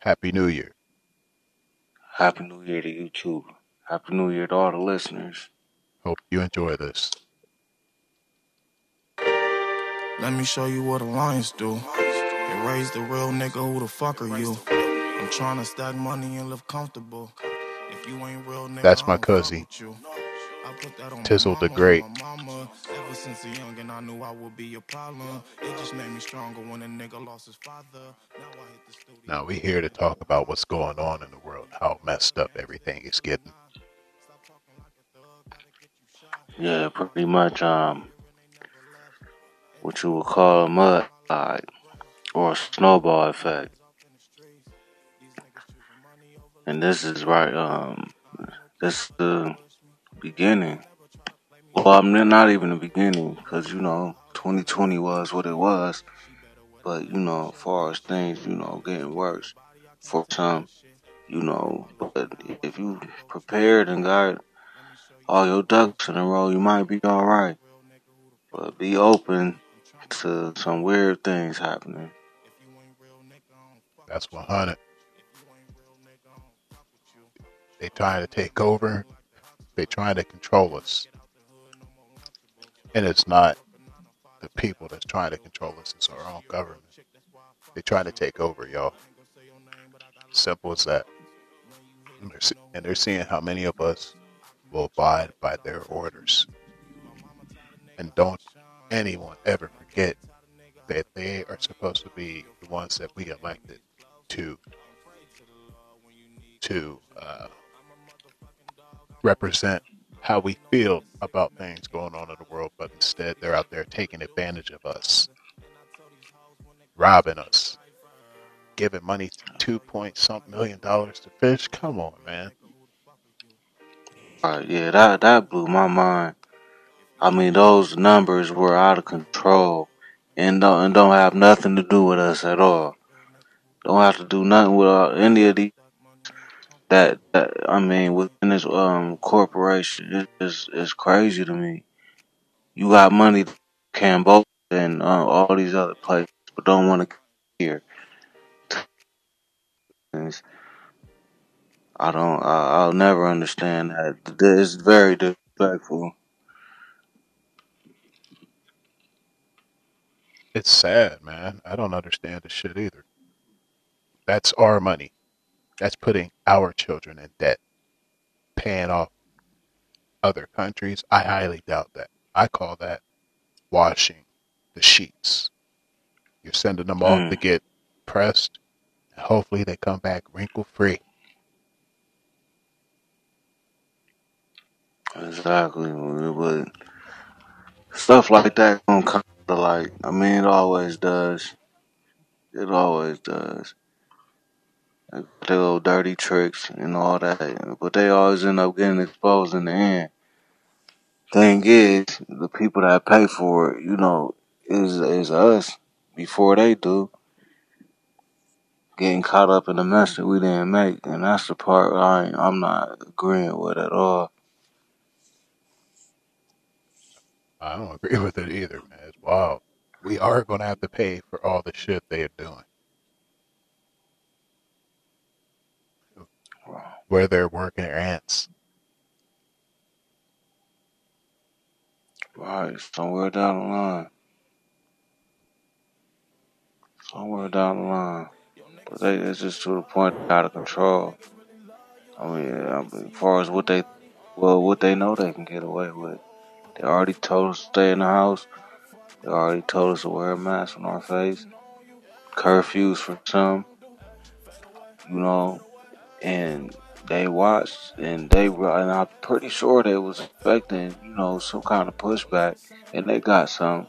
Happy New Year. Happy New Year to you too. Happy New Year to all the listeners. Hope you enjoy this. Let me show you what alliance do. They raise the real nigga, who the fuck are you? I'm trying to stack money and live comfortable. If you ain't real nigga, That's my cousin. Tizzle the Great. Ever since a youngin', I knew I would be a problem. It just made me stronger when a nigga lost his father. Now I hit the studio. Now we here to talk about what's going on in the world, how messed up everything is getting. Yeah, pretty much um what you would call a mud slide or a snowball effect. And this is right um this is the beginning. Well, I'm not even the beginning because you know 2020 was what it was, but you know, as far as things you know getting worse for some, you know, but if you prepared and got all your ducks in a row, you might be all right. But be open to some weird things happening. That's 100. They trying to take over. They trying to control us. And it's not the people that's trying to control us. It's our own government. They trying to take over, y'all. Simple as that. And they're, se- and they're seeing how many of us will abide by their orders. And don't anyone ever forget that they are supposed to be the ones that we elected to to uh, represent how we feel about things going on in the world, but instead they're out there taking advantage of us, robbing us, giving money two point something million dollars to fish. Come on, man. Right, yeah, that that blew my mind. I mean, those numbers were out of control and don't and don't have nothing to do with us at all. Don't have to do nothing with uh, any of these. That, that I mean, within this um corporation, it is it's crazy to me. You got money, Cambodia and uh, all these other places, but don't want to come here. I don't. I, I'll never understand that. It's very disrespectful. It's sad, man. I don't understand this shit either. That's our money. That's putting our children in debt, paying off other countries. I highly doubt that. I call that washing the sheets. You're sending them off to Mm, get pressed. and Hopefully they come back wrinkle free. exactly. But stuff like that gonna come to light. I mean, it always does. It always does. They little dirty tricks and all that, but they always end up getting exposed in the end. Thing is, the people that pay for it, you know, is is us before they do, getting caught up in the mess that we didn't make, and that's the part I I'm not agreeing with at all. I don't agree with it either, man. It's wild. We are going to have to pay for all the shit they are doing. Where they're working their ants. Right, somewhere down the line, somewhere down the line, but they it's just to the point out of control. I mean, as far as what they, well, what they know they can get away with. They already told us to stay in the house. They already told us to wear a mask on our face. Curfews for some, you know, and they watched and they were, and I'm pretty sure they was expecting, you know, some kind of pushback, and they got some,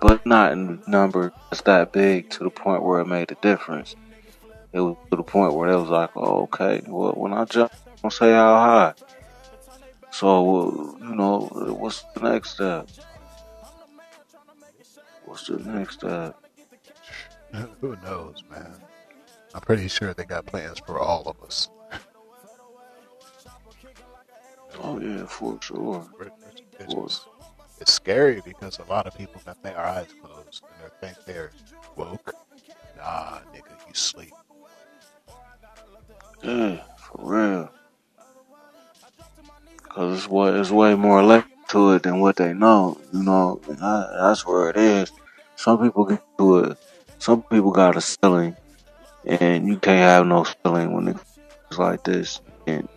but not in the number that's that big to the point where it made a difference. It was to the point where they was like, oh, okay, well, when I jump, I'm gonna say how high. So, you know, what's the next step? What's the next step? Who knows, man? I'm pretty sure they got plans for all of us. Oh yeah, for sure. It's, Of it's, it's scary because a lot of people got their eyes closed and they think they're woke. Nah, nigga, you sleep. Yeah, for real. Cause it's way, it's way more left to it than what they know. You know, and I, that's where it is. Some people get to it. Some people got a ceiling, and you can't have no ceiling when it's like this. And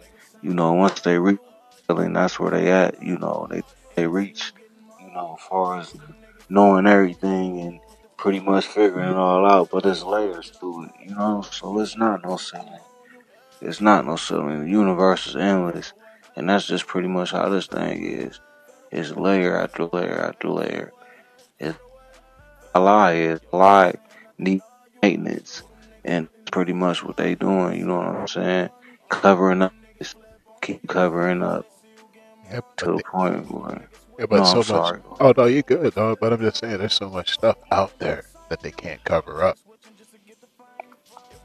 you know, once they reach that's where they at. You know, they they reach. You know, as far as knowing everything and pretty much figuring it all out. But there's layers to it. You know, so it's not no ceiling. It's not no ceiling. The universe is endless. And that's just pretty much how this thing is. It's layer after layer after layer. It's a lie is a lie need maintenance. And pretty much what they doing, you know what I'm saying? Covering up keep covering up yeah, to the point where. Yeah, but no, so I'm much. Sorry. Oh no, you're good. though? but I'm just saying, there's so much stuff out there that they can't cover up.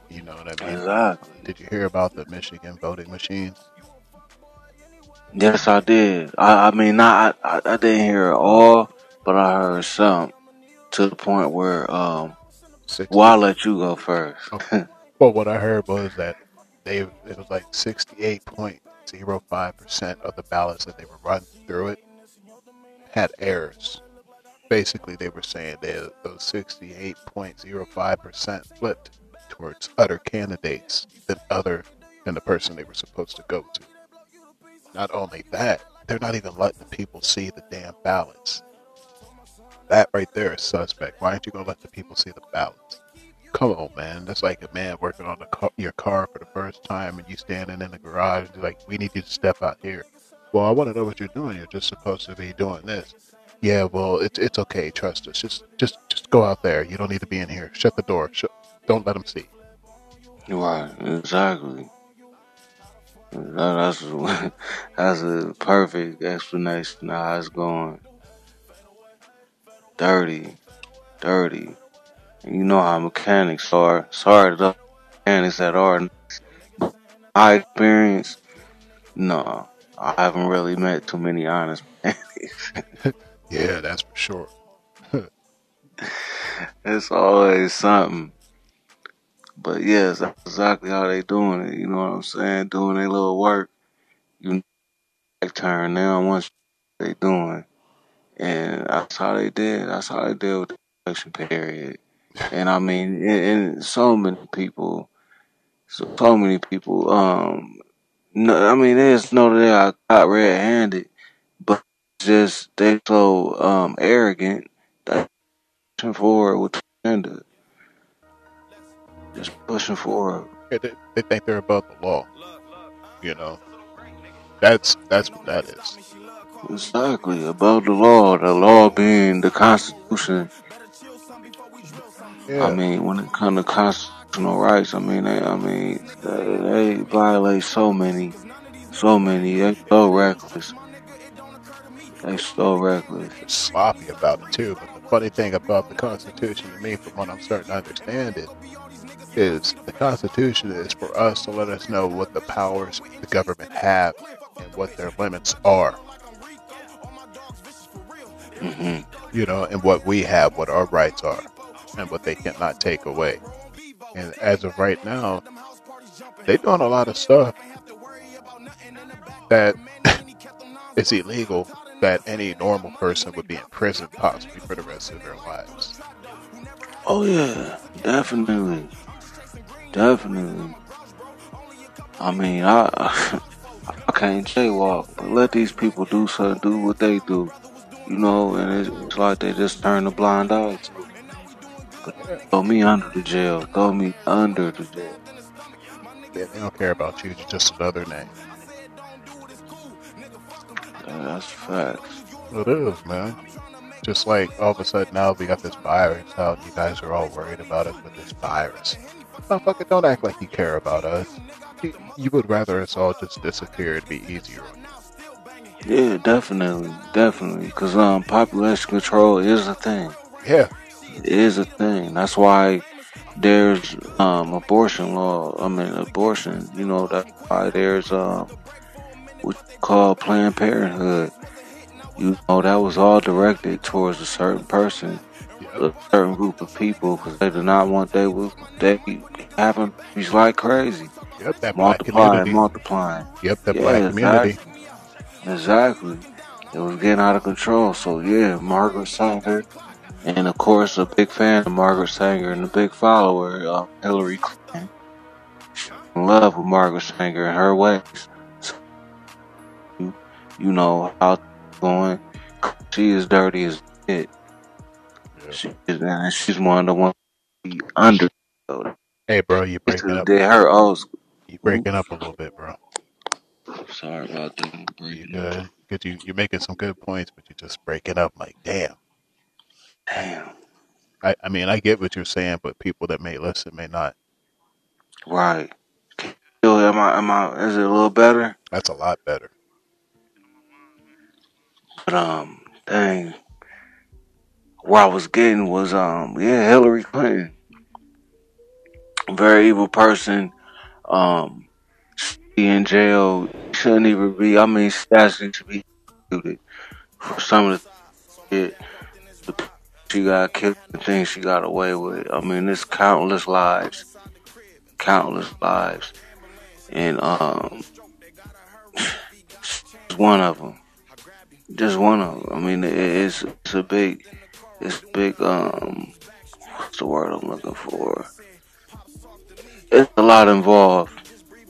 You know what I mean? Exactly. Did you hear about the Michigan voting machines? Yes, I did. I, I mean, not, I, I didn't hear it all, but I heard some to the point where, um, well, I let you go first. Okay. well, what I heard was that they, it was like 68 point 0.05% of the ballots that they were run through it had errors. Basically, they were saying that those 68.05% flipped towards other candidates than other than the person they were supposed to go to. Not only that, they're not even letting the people see the damn ballots. That right there is suspect. Why aren't you gonna let the people see the ballots? Come on, man. That's like a man working on car, your car for the first time, and you standing in the garage. And like, we need you to step out here. Well, I want to know what you're doing. You're just supposed to be doing this. Yeah, well, it's it's okay. Trust us. Just just just go out there. You don't need to be in here. Shut the door. Don't let them see. Right, exactly. That, that's that's a perfect explanation of how it's going. Dirty, dirty. You know how mechanics are. Sorry to the mechanics that are. My experience, no, I haven't really met too many honest mechanics. Yeah, that's for sure. it's always something. But yes, that's exactly how they doing it. You know what I'm saying? Doing their little work. You know, like turn now once they doing. And that's how they did. That's how they did with the election period. And I mean, and, and so many people, so, so many people, um, no, I mean, there's no they got caught red-handed, but just they so um arrogant that pushing forward with the agenda, just pushing forward. Yeah, They, they think they're above the law. You know, that's that's what that is. Exactly above the law, the law being the Constitution. I mean, when it comes to constitutional rights, I mean, they, I mean, they, they violate so many, so many. They so reckless. They so reckless. sloppy about it too. But the funny thing about the Constitution to me, from what I'm starting to understand it, is the Constitution is for us to let us know what the powers the government have and what their limits are. hmm You know, and what we have, what our rights are, and what they cannot take away. And as of right now, they're doing a lot of stuff that is illegal that any normal person would be in prison possibly for the rest of their lives. Oh yeah, definitely, definitely. I mean, I I can't jaywalk, but let these people do so, do what they do, you know. And it's, like they just turn a blind eye to. Throw me under the jail. Throw me under the jail. Yeah, they don't care about you. You're just another name. Yeah, that's facts. It is, man. Just like all of a sudden now we got this virus out. You guys are all worried about us with this virus. Motherfucker, don't act like you care about us. You, you would rather us all just disappear. It'd be easier on you. Yeah, definitely, definitely. Cause um, population control is a thing. Yeah, is a thing. That's why there's um abortion law. I mean abortion. You know that's why there's um what you call Planned Parenthood. You know that was all directed towards a certain person, a certain group of people, because they do not want they would they having babies like crazy. Yep, that black multiplying, community. multiplying. Yep, that Yeah, black community. exactly. Exactly. It was getting out of control. So yeah, Margaret Sanger, and of course a big fan of Margaret Sanger and a big follower of Hillary Clinton. In love with Margaret Sanger and her ways. So, you, you know how going. She is dirty as shit. Yeah. She is, and she's one of the ones under. Hey, bro, you breaking up? they her old school. You breaking up a little bit, bro. Sorry about that. You Breaking up. good? Good. You you're making some good points, but you're just breaking up. Like, damn. Damn. I I mean, I get what you're saying, but people that may listen may not. Right. Am I? Am I? Is it a little better? That's a lot better. But um, dang. Where I was getting was um, yeah, Hillary Clinton, very evil person. Um, she in jail shouldn't even be. I mean, she actually should be executed for some of the shit. The she got killed, the things she got away with. I mean, there's countless lives, countless lives, and um, just one of them. Just one of them. I mean, it's it's a big, it's big um, what's the word I'm looking for? It's a lot involved.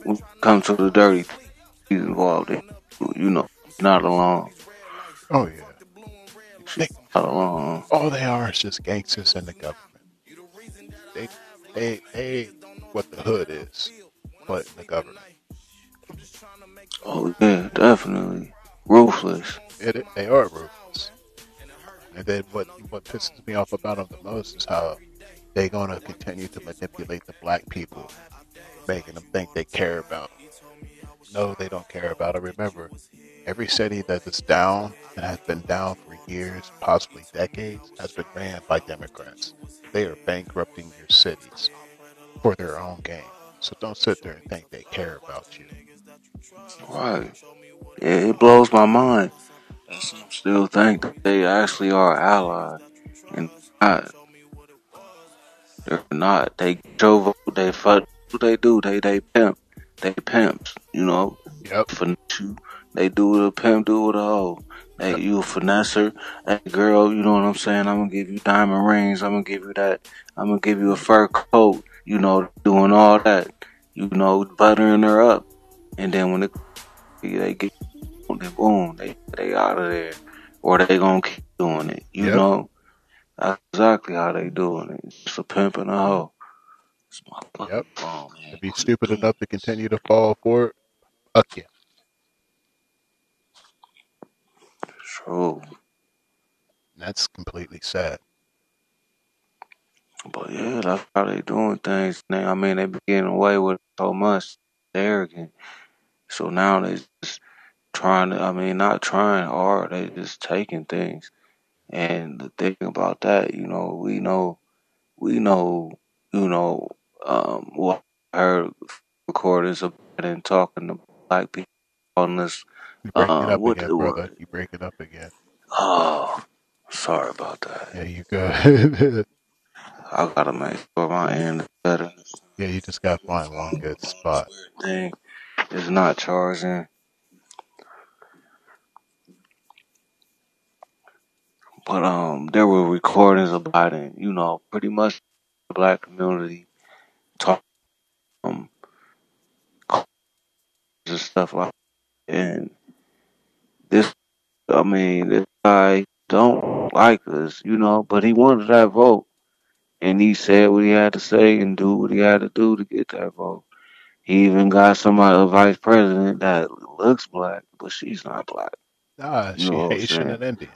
When it comes to the dirty things involved, in. you know, not alone. Oh yeah. Alone. all they are is just gangsters in the government. They they they what the hood is, but in the government. Oh yeah, definitely ruthless. It- they are ruthless. And then what what pisses me off about them the most is how they're gonna continue to manipulate the black people, making them think they care about them. No, they don't care about it. Remember, every city that is down and has been down for years, possibly decades, has been ran by Democrats. They are bankrupting your cities for their own gain. So don't sit there and think they care about you. Right. Yeah, it blows my mind. some Still think they actually are allies, and not. They're not. They drove. They fuck. What they do? They they pimp. They pimps. You know. Yep. finesse you. They do what a pimp do with a hoe. They you a finesser. Hey girl, you know what I'm saying? I'm gonna give you diamond rings. I'm gonna give you that. I'm gonna give you a fur coat. You know, doing all that. You know, buttering her up. And then when they get, then boom, they they out of there, or they gonna keep doing it. You Yep. know, that's exactly how they doing it. It's just a pimp and a hoe. It's my fucking Yep. phone, man. If you're stupid enough to continue to fall for it, fuck. True. That's completely sad. But yeah, that's how they doing things. Now, I mean, they be getting away with so much. They're arrogant. So now they just trying to, I mean, not trying hard. They just taking things. And the thing about that, you know, we know, we know, you know, um, what I heard recordings of and talking to black people on this, You breaking uh, up what again, brother. You breaking up again. Oh, sorry about that. Yeah, you good. I gotta make sure my end is better. yeah, you just gotta find one good spot. Thing is not charging. But um, there were recordings about it. You know, pretty much the black community talk um and stuff like. That. And this, I mean, this guy don't like us, you know, but he wanted that vote, and he said what he had to say and do what he had to do to get that vote. He even got somebody, a vice president that looks black, but she's not black. Ah, You she know what I'm Haitian saying? and Indian.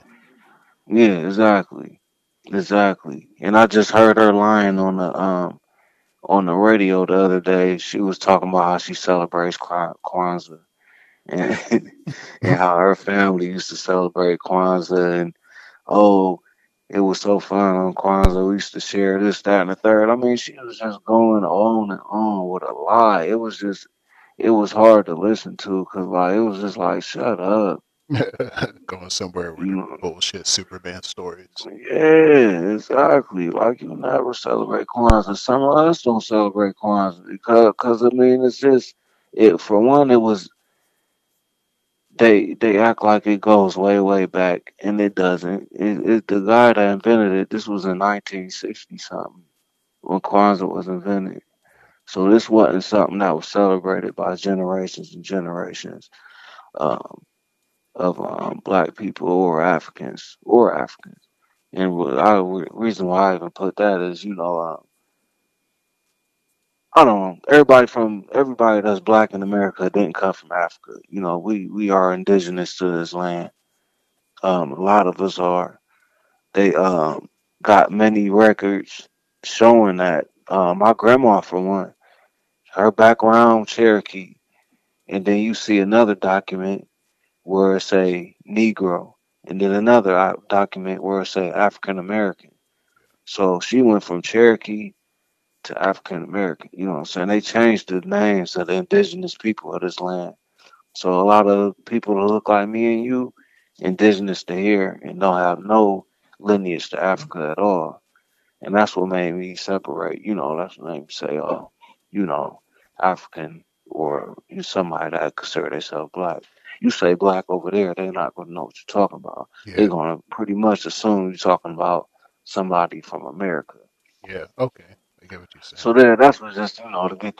Yeah, exactly, exactly. And I just heard her lying on the um on the radio the other day. She was talking about how she celebrates Kwanzaa and and how her family used to celebrate Kwanzaa and oh, it was so fun on Kwanzaa. We used to share this, that, and the third. I mean, she was just going on and on with a lie. It was just, it was hard to listen to because like it was just like, shut up. Going somewhere with bullshit Superman stories. yeah, exactly. Like you never celebrate Kwanzaa. Some of us don't celebrate Kwanzaa because, cause I mean, it's just it. For one, it was they they act like it goes way way back, and it doesn't. It, it the guy that invented it. This was in 1960 something when Kwanzaa was invented. So this wasn't something that was celebrated by generations and generations um, of um, black people or Africans or Africans. And what I, reason why I even put that is, you know, uh, I don't know. Everybody from everybody that's black in America didn't come from Africa. You know, we we are indigenous to this land. Um, a lot of us are. They um got many records showing that. Uh, my grandma, for one, her background Cherokee, and then you see another document where say Negro, and then another document where it say African American. So she went from Cherokee to African American. You know what I'm saying? They changed the names of the indigenous people of this land. So a lot of people that look like me and you, indigenous to here, and don't have no lineage to Africa at all. And that's what made me separate. You know, that's what made me say, oh, you know, African or somebody that consider themselves black. You say black over there, they're not going to know what you're talking about. They're going to pretty much assume you're talking about somebody from America. yeah, okay. I get what you're saying. So there, that's what just you know to get